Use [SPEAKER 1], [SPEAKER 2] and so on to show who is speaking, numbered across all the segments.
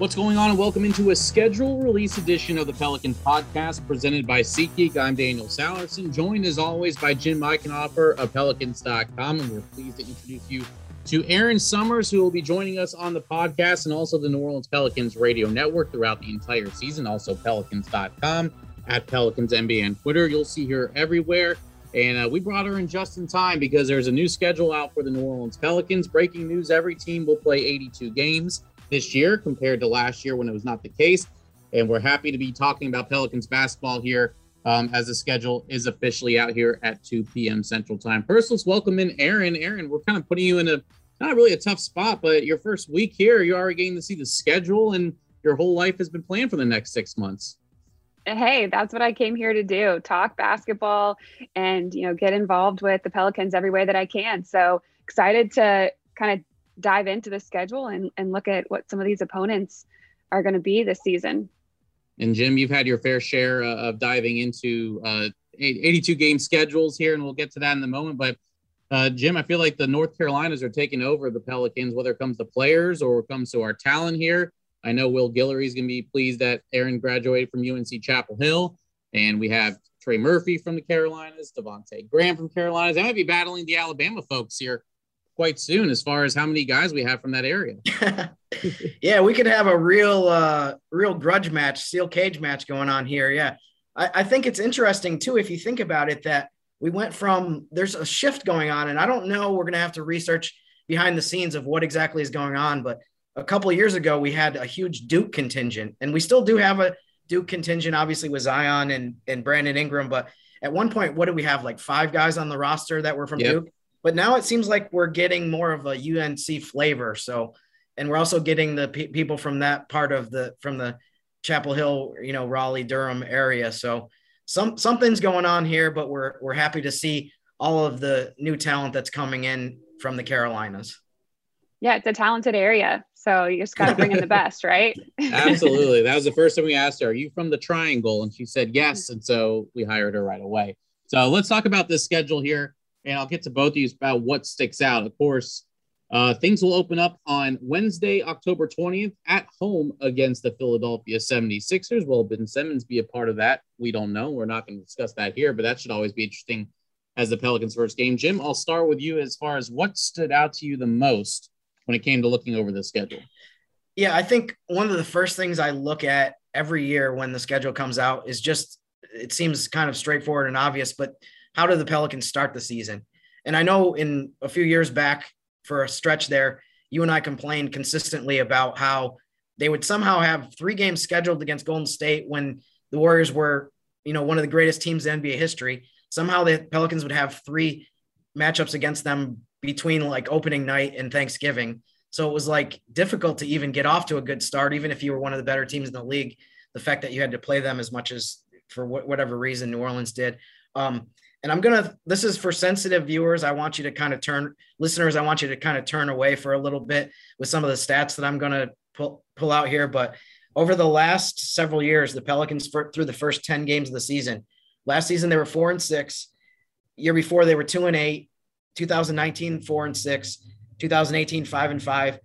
[SPEAKER 1] What's going on? And welcome into a schedule release edition of the Pelicans podcast presented by SeatGeek. I'm Daniel Sallerson, joined as always by Jim Eichenhofer of Pelicans.com. And we're pleased to introduce you to Erin Summers, who will be joining us on the podcast and also the New Orleans Pelicans radio network throughout the entire season. Also, Pelicans.com at Pelicans NBA on Twitter. You'll see her everywhere. And uh, we brought her in just in time because there's a new schedule out for the New Orleans Pelicans. Breaking news every team will play 82 games this year compared to last year when it was not the case. And we're happy to be talking about Pelicans basketball here um, as the schedule is officially out here at 2 p.m. Central Time. First, let's welcome in Erin. Erin, we're kind of putting you in a not really a tough spot, but your first week here, you're already getting to see the schedule, and your whole life has been planned for the next six months.
[SPEAKER 2] Hey, that's what I came here to do: talk basketball and you know get involved with the Pelicans every way that I can. So excited to kind of dive into the schedule and, and look at what some of these opponents are going to be this season.
[SPEAKER 1] And Jim, you've had your fair share uh, of diving into uh, 82 game schedules here, and we'll get to that in a moment. But uh, Jim, I feel like the North Carolinas are taking over the Pelicans, whether it comes to players or it comes to our talent here. I know Will Guillory is going to be pleased that Erin graduated from UNC Chapel Hill, and we have Trey Murphy from the Carolinas, Devonte Graham from Carolinas. I might be battling the Alabama folks here quite soon as far as how many guys we have from that area.
[SPEAKER 3] yeah, we could have a real, uh, real grudge match, steel cage match going on here. Yeah, I, I think it's interesting too if you think about it that we went from there's a shift going on, and I don't know. We're going to have to research behind the scenes of what exactly is going on, but a couple of years ago we had a huge Duke contingent, and we still do have a Duke contingent, obviously with Zion and and Brandon Ingram, but at one point, what did we have? Like five guys on the roster that were from yep. Duke. But now it seems like we're getting more of a UNC flavor. So, and we're also getting the pe- people from that part of the from the Chapel Hill, you know, Raleigh, Durham area. So, some something's going on here, but we're we're happy to see all of the new talent that's coming in from the Carolinas.
[SPEAKER 2] Yeah, it's a talented area. So you just got to bring in the best, right?
[SPEAKER 1] Absolutely. That was the first time we asked her, Are you from the Triangle? And she said yes. And so we hired her right away. So let's talk about this schedule here and I'll get to both of you about what sticks out. Of course, uh, things will open up on Wednesday, October 20th at home against the Philadelphia 76ers. Will Ben Simmons be a part of that? We don't know. We're not going to discuss that here, but that should always be interesting as the Pelicans' first game. Jim, I'll start with you as far as what stood out to you the most when it came to looking over the schedule.
[SPEAKER 3] Yeah, I think one of the first things I look at every year when the schedule comes out is just it seems kind of straightforward and obvious, but how do the Pelicans start the season? And I know in a few years back for a stretch there, you and I complained consistently about how they would somehow have three games scheduled against Golden State when the Warriors were, you know, one of the greatest teams in NBA history. Somehow the Pelicans would have three matchups against them between like opening night and Thanksgiving. So it was like difficult to even get off to a good start, even if you were one of the better teams in the league. The fact that you had to play them as much as for whatever reason New Orleans did. Um, and I'm gonna this is for sensitive viewers. I want you to kind of turn listeners, I want you to kind of turn away for a little bit with some of the stats that I'm gonna pull pull out here. But over the last several years, the Pelicans for, through the first 10 games of the season. Last season they were four and six. Year before they were two and eight. 2019, four and six. 2018, five and five.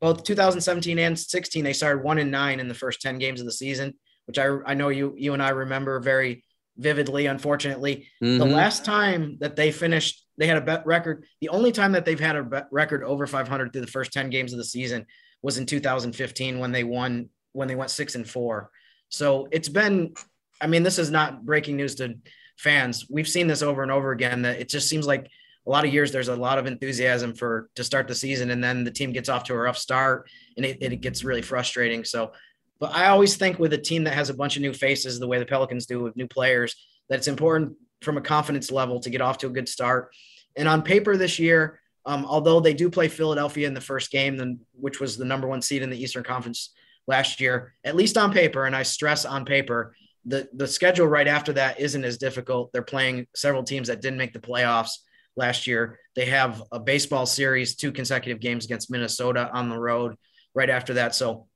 [SPEAKER 3] Both 2017 and 16, they started one and nine in the first 10 games of the season which I I know you you and I remember very vividly. Unfortunately,
[SPEAKER 1] Mhm.
[SPEAKER 3] the last time that they finished, they had a bet record. The only time that they've had a bet record over 500 through the first 10 games of the season was in 2015 when they won when they went six and four. So it's been, I mean, this is not breaking news to fans. We've seen this over and over again. That it just seems like a lot of years there's a lot of enthusiasm for to start the season, and then the team gets off to a rough start, and it, it gets really frustrating. So, but I always think with a team that has a bunch of new faces, the way the Pelicans do with new players, that it's important from a confidence level to get off to a good start. And on paper this year, um, although they do play Philadelphia in the first game, then which was the number one seed in the Eastern Conference last year, at least on paper, and I stress on paper, the the schedule right after that isn't as difficult. They're playing several teams that didn't make the playoffs last year. They have a baseball series, two consecutive games against Minnesota on the road right after that. So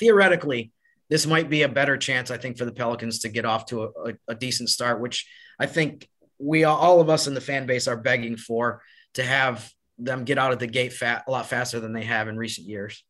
[SPEAKER 3] theoretically, this might be a better chance, I think, for the Pelicans to get off to a, a, a decent start, which I think we all of us in the fan base are begging for to have them get out of the gate fat, a lot faster than they have in recent years.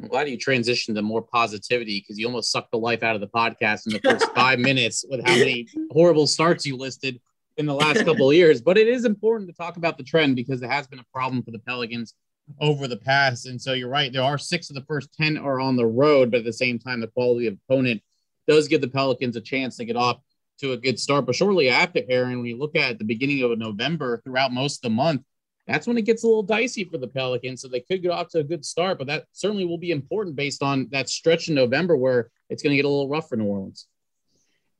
[SPEAKER 1] I'm glad you transitioned to more positivity because you almost sucked the life out of the podcast in the first five minutes with how many horrible starts you listed in the last couple of years. But it is important to talk about the trend because it has been a problem for the Pelicans over the past. And so you're right. There are six of the first 10 are on the road, but at the same time, the quality of opponent does give the Pelicans a chance to get off to a good start. But shortly after, Erin, when you look at the beginning of November throughout most of the month, that's when it gets a little dicey for the Pelicans. So they could get off to a good start, but that certainly will be important based on that stretch in November where it's going to get a little rough for New Orleans.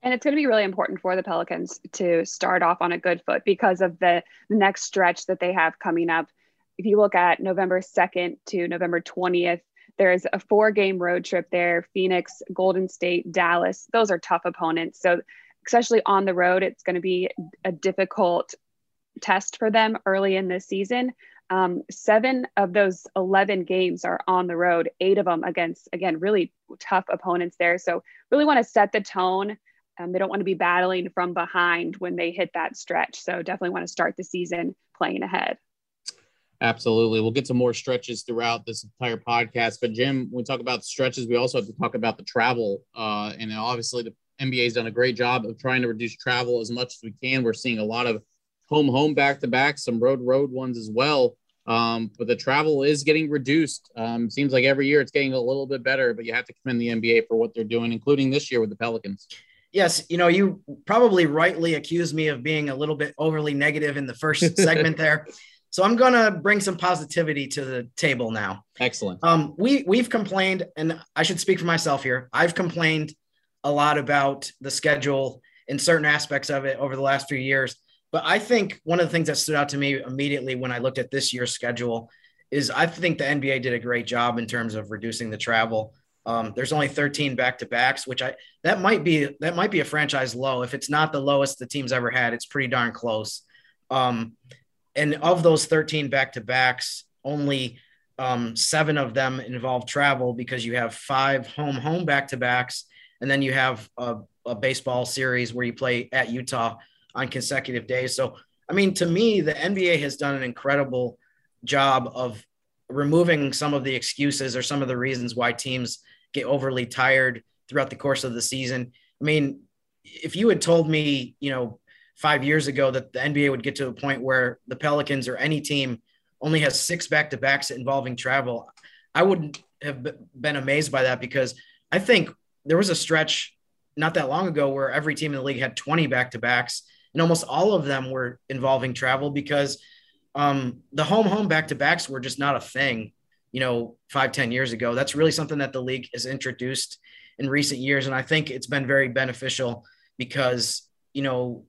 [SPEAKER 2] And it's going to be really important for the Pelicans to start off on a good foot because of the, the next stretch that they have coming up. If you look at November 2nd to November 20th, there's a four game road trip there Phoenix, Golden State, Dallas. Those are tough opponents. So, especially on the road, it's going to be a difficult test for them early in this season. Um, seven of those 11 games are on the road, eight of them against, again, really tough opponents there. So, really want to set the tone. Um, they don't want to be battling from behind when they hit that stretch. So, definitely want to start the season playing ahead.
[SPEAKER 1] Absolutely. We'll get to more stretches throughout this entire podcast. But, Jim, when we talk about the stretches, we also have to talk about the travel. Uh, and obviously, the NBA has done a great job of trying to reduce travel as much as we can. We're seeing a lot of home home back to back, some road road ones as well. Um, but the travel is getting reduced. Um, seems like every year it's getting a little bit better, but you have to commend the NBA for what they're doing, including this year with the Pelicans.
[SPEAKER 3] Yes, you know, you probably rightly accused me of being a little bit overly negative in the first segment there. So I'm gonna bring some positivity to the table now.
[SPEAKER 1] Excellent.
[SPEAKER 3] Um, we we've complained, and I should speak for myself here. I've complained a lot about the schedule in certain aspects of it over the last few years. But I think one of the things that stood out to me immediately when I looked at this year's schedule is I think the NBA did a great job in terms of reducing the travel. Um, there's only 13 back to backs, which I that might be that might be a franchise low. If it's not the lowest the team's ever had, it's pretty darn close. Um, and of those 13 back to backs, only um, seven of them involve travel because you have five home home back to backs, and then you have a, a baseball series where you play at Utah on consecutive days. So, I mean, to me, the NBA has done an incredible job of removing some of the excuses or some of the reasons why teams get overly tired throughout the course of the season. I mean, if you had told me, you know, five years ago that the NBA would get to a point where the Pelicans or any team only has six back to backs involving travel, I wouldn't have been amazed by that because I think there was a stretch not that long ago where every team in the league had 20 back to backs and almost all of them were involving travel because um, the home home back to backs were just not a thing you know five ten years ago. That's really something that the league has introduced in recent years and i think it's been very beneficial because you know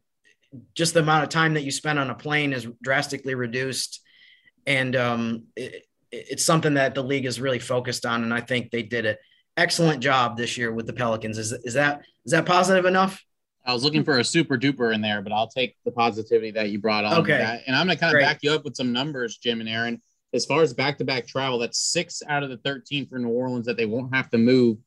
[SPEAKER 3] just the amount of time that you spend on a plane is drastically reduced and um, it, it's something that the league is really focused on and i think they did an excellent job this year with the pelicans is, is that is that positive enough
[SPEAKER 1] I was looking for a super duper in there, but I'll take the positivity that you brought on.
[SPEAKER 3] Okay.
[SPEAKER 1] That. And I'm going to kind of
[SPEAKER 3] Great.
[SPEAKER 1] back you up with some numbers, Jim and Erin. As far as back to back travel, that's six out of the 13 for New Orleans that they won't have to move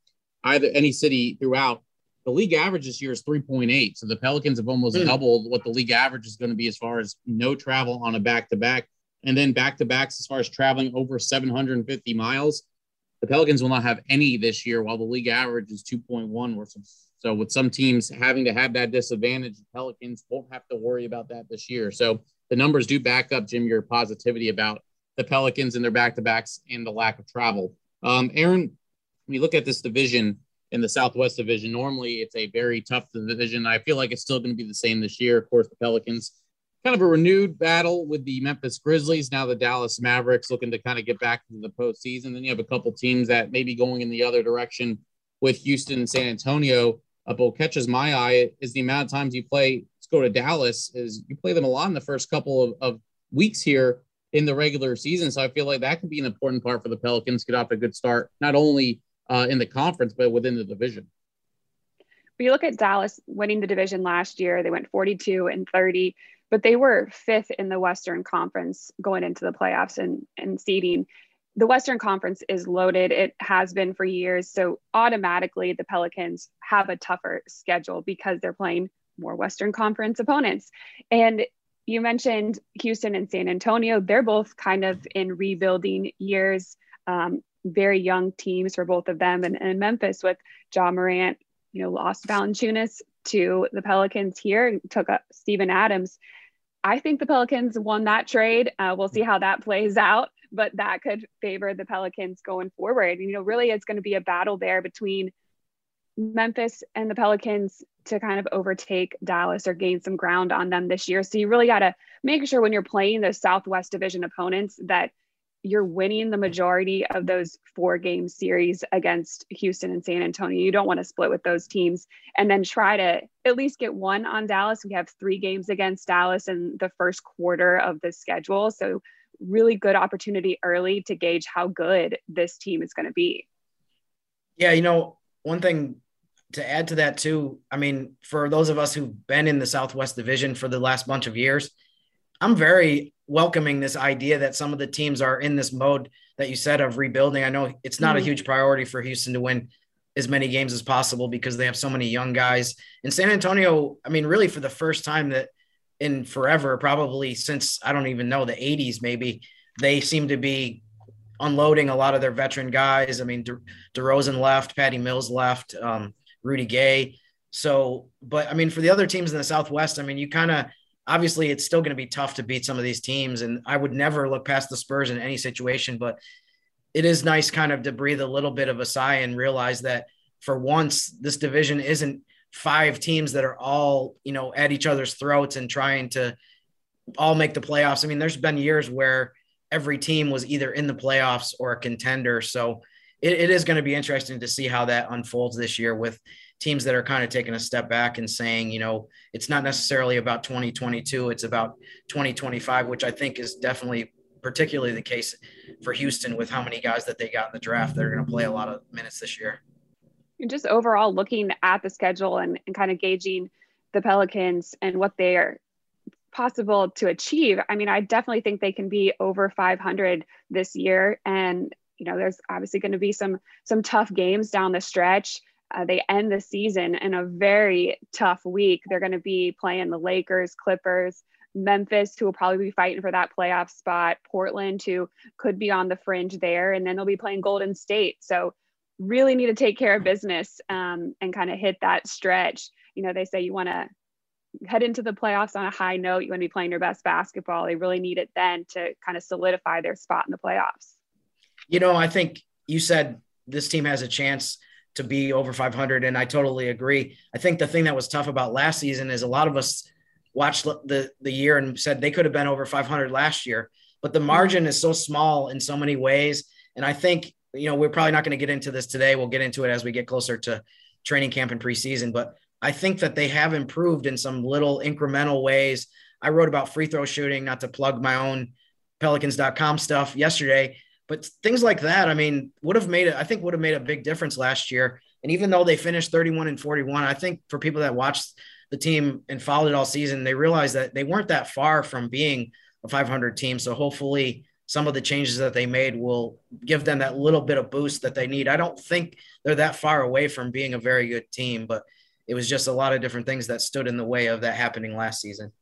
[SPEAKER 1] either any city throughout. The league average this year is 3.8. So the Pelicans have almost
[SPEAKER 3] Hmm.
[SPEAKER 1] doubled what the league average is going to be as far as no travel on a back to back. And then back to backs as far as traveling over 750 miles. The Pelicans will not have any this year, while the league average is 2.1. So, with some teams having to have that disadvantage, the Pelicans won't have to worry about that this year. So, the numbers do back up, Jim, your positivity about the Pelicans and their back to backs and the lack of travel. Um, Erin, when you look at this division in the Southwest Division, normally it's a very tough division. I feel like it's still going to be the same this year. Of course, the Pelicans kind of a renewed battle with the Memphis Grizzlies. Now the Dallas Mavericks looking to kind of get back into the postseason. Then you have a couple teams that may be going in the other direction with Houston and San Antonio. Uh, but catches my eye is the amount of times you play. Let's go to Dallas. Is you play them a lot in the first couple of, of weeks here in the regular season. So I feel like that could be an important part for the Pelicans get off a good start, not only uh, in the conference but within the division.
[SPEAKER 2] But you look at Dallas winning the division last year; they went 42 and 30 but they were fifth in the Western Conference going into the playoffs and, and seeding. The Western Conference is loaded. It has been for years. So automatically, the Pelicans have a tougher schedule because they're playing more Western Conference opponents. And you mentioned Houston and San Antonio. They're both kind of in rebuilding years, um, very young teams for both of them. And, and Memphis with Ja Morant, you know, lost Valanciunas to the Pelicans here, took up Steven Adams. I think the Pelicans won that trade. Uh, we'll see how that plays out, but that could favor the Pelicans going forward. And you know, really, it's going to be a battle there between Memphis and the Pelicans to kind of overtake Dallas or gain some ground on them this year. So you really got to make sure when you're playing those Southwest Division opponents that you're winning the majority of those four game series against Houston and San Antonio. You don't want to split with those teams and then try to at least get one on Dallas. We have three games against Dallas in the first quarter of the schedule. So, really good opportunity early to gauge how good this team is going to be.
[SPEAKER 3] Yeah, you know, one thing to add to that, too, I mean, for those of us who've been in the Southwest Division for the last bunch of years, I'm very welcoming this idea that some of the teams are in this mode that you said of rebuilding. I know it's not mm-hmm. a huge priority for Houston to win as many games as possible because they have so many young guys. In San Antonio, I mean, really for the first time that in forever, probably since I don't even know the 80s, maybe they seem to be unloading a lot of their veteran guys. I mean, De- DeRozan left, Patty Mills left, um, Rudy Gay. So, but I mean, for the other teams in the Southwest, I mean, you kind of obviously it's still going to be tough to beat some of these teams. And I would never look past the Spurs in any situation, but it is nice kind of to breathe a little bit of a sigh and realize that for once this division isn't five teams that are all, you know, at each other's throats and trying to all make the playoffs. I mean, there's been years where every team was either in the playoffs or a contender. So it, it is going to be interesting to see how that unfolds this year with teams that are kind of taking a step back and saying, you know, it's not necessarily about 2022, it's about 2025, which I think is definitely particularly the case for Houston with how many guys that they got in the draft that are going to play a lot of minutes this year.
[SPEAKER 2] And just overall looking at the schedule and, and kind of gauging the Pelicans and what they are possible to achieve. I mean, I definitely think they can be over 500 this year. And, you know, there's obviously going to be some, some tough games down the stretch. Uh, they end the season in a very tough week. They're going to be playing the Lakers, Clippers, Memphis, who will probably be fighting for that playoff spot, Portland, who could be on the fringe there, and then they'll be playing Golden State. So, really need to take care of business um, and kind of hit that stretch. You know, they say you want to head into the playoffs on a high note. You want to be playing your best basketball. They really need it then to kind of solidify their spot in the playoffs.
[SPEAKER 3] You know, I think you said this team has a chance to be over 500. And I totally agree. I think the thing that was tough about last season is a lot of us watched the, the year and said they could have been over 500 last year, but the mm-hmm. margin is so small in so many ways. And I think, you know, we're probably not going to get into this today. We'll get into it as we get closer to training camp and preseason, but I think that they have improved in some little incremental ways. I wrote about free throw shooting, not to plug my own pelicans.com stuff yesterday, but things like that, I mean, would have made it, I think would have made a big difference last year. And even though they finished 31 and 41, I think for people that watched the team and followed it all season, they realized that they weren't that far from being a 500 team. So hopefully some of the changes that they made will give them that little bit of boost that they need. I don't think they're that far away from being a very good team, but it was just a lot of different things that stood in the way of that happening last season.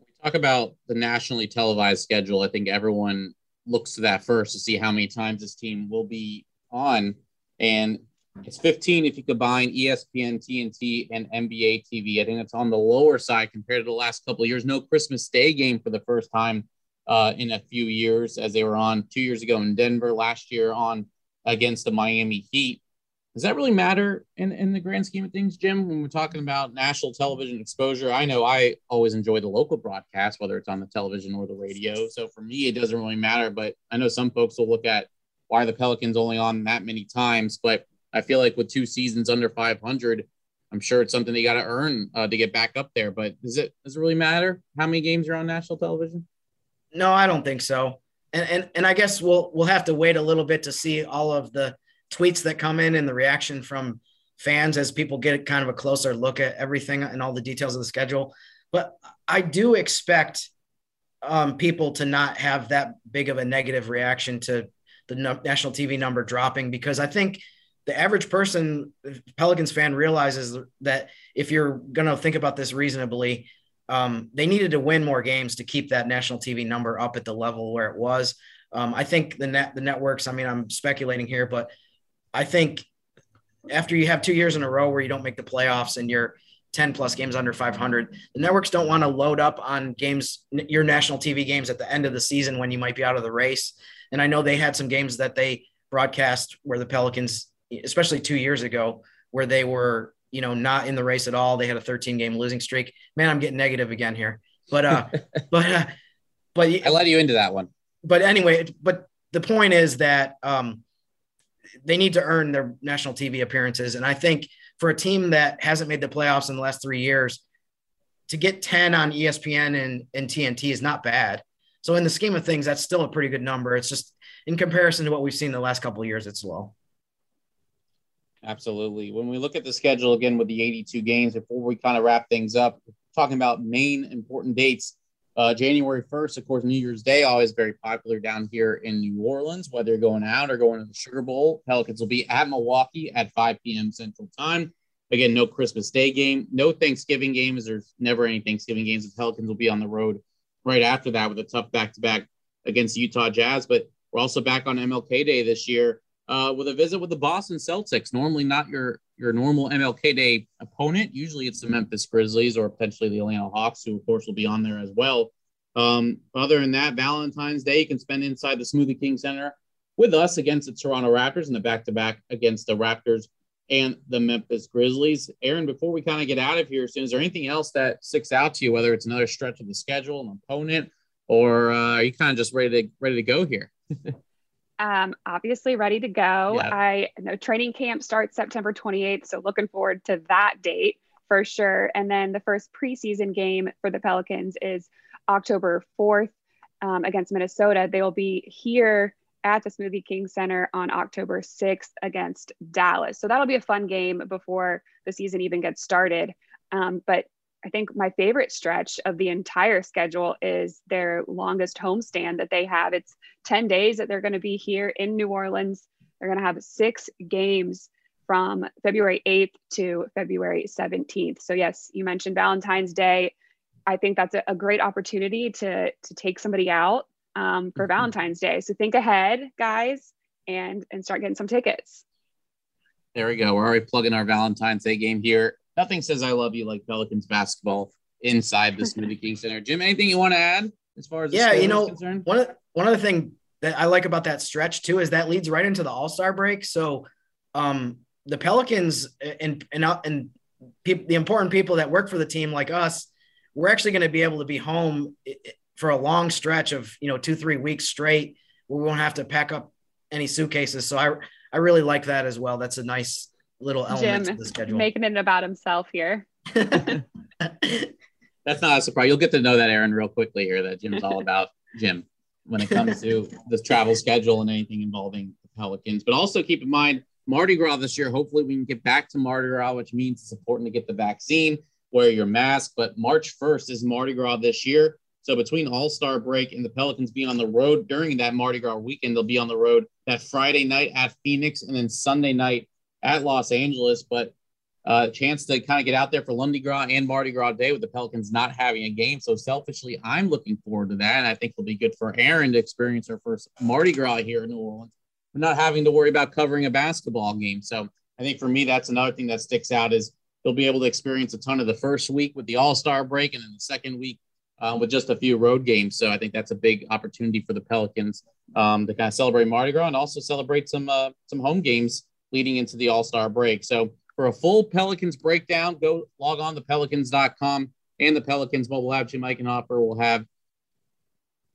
[SPEAKER 1] We talk about the nationally televised schedule. I think everyone looks to that first to see how many times this team will be on. And it's 15 if you combine ESPN, TNT, and NBA TV. I think that's on the lower side compared to the last couple of years. No Christmas Day game for the first time uh, in a few years, as they were on two years ago in Denver, last year on against the Miami Heat. Does that really matter in, in the grand scheme of things, Jim, when we're talking about national television exposure? I know I always enjoy the local broadcast, whether it's on the television or the radio. So for me, it doesn't really matter. But I know some folks will look at why the Pelicans only on that many times. But I feel like with two seasons under 500, I'm sure it's something they got to earn uh, to get back up there. But does it does it really matter how many games are on national television?
[SPEAKER 3] No, I don't think so. And and and I guess we'll we'll have to wait a little bit to see all of the tweets that come in and the reaction from fans as people get kind of a closer look at everything and all the details of the schedule. But I do expect um, people to not have that big of a negative reaction to the no- national TV number dropping because I think the average person, Pelicans fan, realizes that if you're going to think about this reasonably, um, they needed to win more games to keep that national TV number up at the level where it was. Um, I think the net the networks. I mean, I'm speculating here, but I think after you have two years in a row where you don't make the playoffs and you're 10 plus games under 500, the networks don't want to load up on games, your national TV games at the end of the season when you might be out of the race. And I know they had some games that they broadcast where the Pelicans, especially two years ago, where they were, you know, not in the race at all. They had a 13 game losing streak. Man, I'm getting negative again here. But, uh, but, uh, but
[SPEAKER 1] I let you into that one.
[SPEAKER 3] But anyway, but the point is that, um, they need to earn their national TV appearances. And I think for a team that hasn't made the playoffs in the last three years, to get 10 on ESPN and, and TNT is not bad. So in the scheme of things, that's still a pretty good number. It's just in comparison to what we've seen the last couple of years, it's low.
[SPEAKER 1] Absolutely. When we look at the schedule again with the 82 games, before we kind of wrap things up, talking about main important dates uh, January 1st, of course, New Year's Day, always very popular down here in New Orleans, whether you're going out or going to the Sugar Bowl. Pelicans will be at Milwaukee at 5 p.m. Central Time. Again, no Christmas Day game, no Thanksgiving games. There's never any Thanksgiving games. The Pelicans will be on the road right after that with a tough back to back against Utah Jazz. But we're also back on MLK Day this year uh, with a visit with the Boston Celtics. Normally, not your your normal MLK Day opponent. Usually, it's the Memphis Grizzlies or potentially the Atlanta Hawks, who of course will be on there as well. Um, other than that, Valentine's Day you can spend inside the Smoothie King Center with us against the Toronto Raptors in the back to back against the Raptors and the Memphis Grizzlies. Erin, before we kind of get out of here soon, is there anything else that sticks out to you, whether it's another stretch of the schedule, an opponent, or uh, are you kind of just ready to ready to go here?
[SPEAKER 2] um, obviously ready to go. I know training camp starts September 28th, so looking forward to that date for sure. And then the first preseason game for the Pelicans is October 4th um, against Minnesota. They will be here at the Smoothie King Center on October 6th against Dallas. So that'll be a fun game before the season even gets started. Um, but I think my favorite stretch of the entire schedule is their longest homestand that they have. It's 10 days that they're going to be here in New Orleans. They're going to have six games from February 8th to February 17th. So, yes, you mentioned Valentine's Day. I think that's a, a great opportunity to, to take somebody out um, for mm-hmm. Valentine's Day. So, think ahead, guys, and, and start getting some tickets.
[SPEAKER 1] There we go. We're already plugging our Valentine's Day game here nothing says I love you like Pelicans basketball inside the Smoothie King Center. Jim, anything you want to add as far as
[SPEAKER 3] yeah, you know, one of one of the thing that I like about that stretch too is that leads right into the All Star break. So, um, the Pelicans and and and people, the important people that work for the team like us, we're actually going to be able to be home for a long stretch of you know two three weeks straight. We won't have to pack up any suitcases. So I I really like that as well. That's a nice little elements Jim, of the schedule.
[SPEAKER 2] Making it about himself here.
[SPEAKER 1] That's not a surprise. You'll get to know that Erin real quickly here. That Jim's all about Jim when it comes to the travel schedule and anything involving the Pelicans. But also keep in mind Mardi Gras this year. Hopefully, we can get back to Mardi Gras, which means it's important to get the vaccine, wear your mask. But March 1st is Mardi Gras this year. So between All Star break and the Pelicans being on the road during that Mardi Gras weekend, they'll be on the road that Friday night at Phoenix and then Sunday night at Los Angeles. But uh, chance to kind of get out there for Lundi Gras and Mardi Gras Day with the Pelicans not having a game. So selfishly, I'm looking forward to that. And I think it'll be good for Erin to experience her first Mardi Gras here in New Orleans, not having to worry about covering a basketball game. So I think for me, that's another thing that sticks out is they'll be able to experience a ton of the first week with the All Star break and then the second week uh, with just a few road games. So I think that's a big opportunity for the Pelicans um, to kind of celebrate Mardi Gras and also celebrate some uh, some home games leading into the All Star break. So for a full Pelicans breakdown, go log on to pelicans.com and the Pelicans mobile app. Jim Eichenhofer will have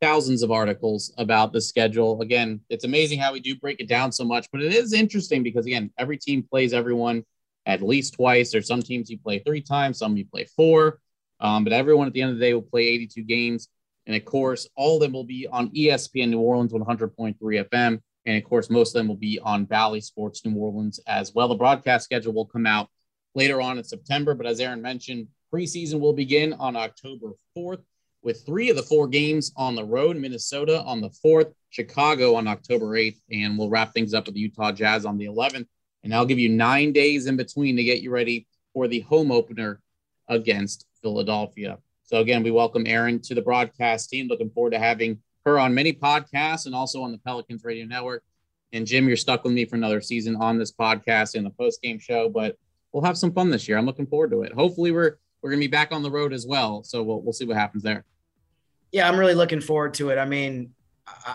[SPEAKER 1] thousands of articles about the schedule. Again, it's amazing how we do break it down so much, but it is interesting because, again, every team plays everyone at least twice. There's some teams you play three times, some you play four, um, but everyone at the end of the day will play 82 games. And of course, all of them will be on ESPN New Orleans 100.3 FM. And of course, most of them will be on Bally Sports New Orleans as well. The broadcast schedule will come out later on in September. But as Erin mentioned, preseason will begin on October 4th with three of the four games on the road Minnesota on the 4th, Chicago on October 8th, and we'll wrap things up with the Utah Jazz on the 11th. And I'll give you nine days in between to get you ready for the home opener against Philadelphia. So, again, we welcome Erin to the broadcast team. Looking forward to having her on many podcasts and also on the Pelicans Radio Network. And Jim, you're stuck with me for another season on this podcast and the post game show, but we'll have some fun this year. I'm looking forward to it. Hopefully, we're we're gonna be back on the road as well. So we'll we'll see what happens there.
[SPEAKER 3] Yeah, I'm really looking forward to it. I mean,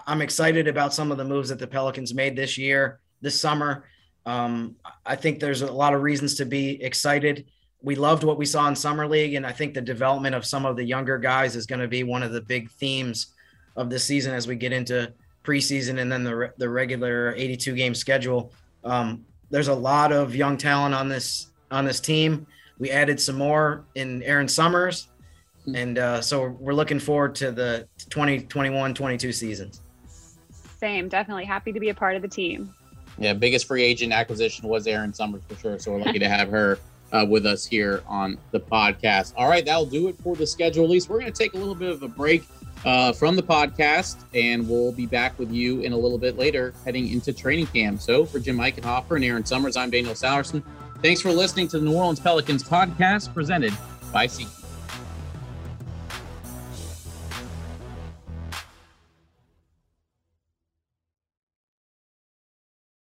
[SPEAKER 3] I'm excited about some of the moves that the Pelicans made this year, this summer. Um, I think there's a lot of reasons to be excited. We loved what we saw in summer league, and I think the development of some of the younger guys is going to be one of the big themes of this season as we get into preseason and then the the regular 82 game schedule. Um, there's a lot of young talent on this on this team. We added some more in Erin Summers, hmm. and uh, so we're looking forward to the 2021 22 seasons.
[SPEAKER 2] Same, definitely happy to be a part of the team.
[SPEAKER 1] Yeah, biggest free agent acquisition was Erin Summers for sure. So we're lucky to have her uh, with us here on the podcast. All right, that'll do it for the schedule release. We're going to take a little bit of a break uh, from the podcast, and we'll be back with you in a little bit later heading into training camp. So for Jim Eichenhofer and Erin Summers, I'm Daniel Sallerson. Thanks for listening to the New Orleans Pelicans podcast presented by SeatGeek.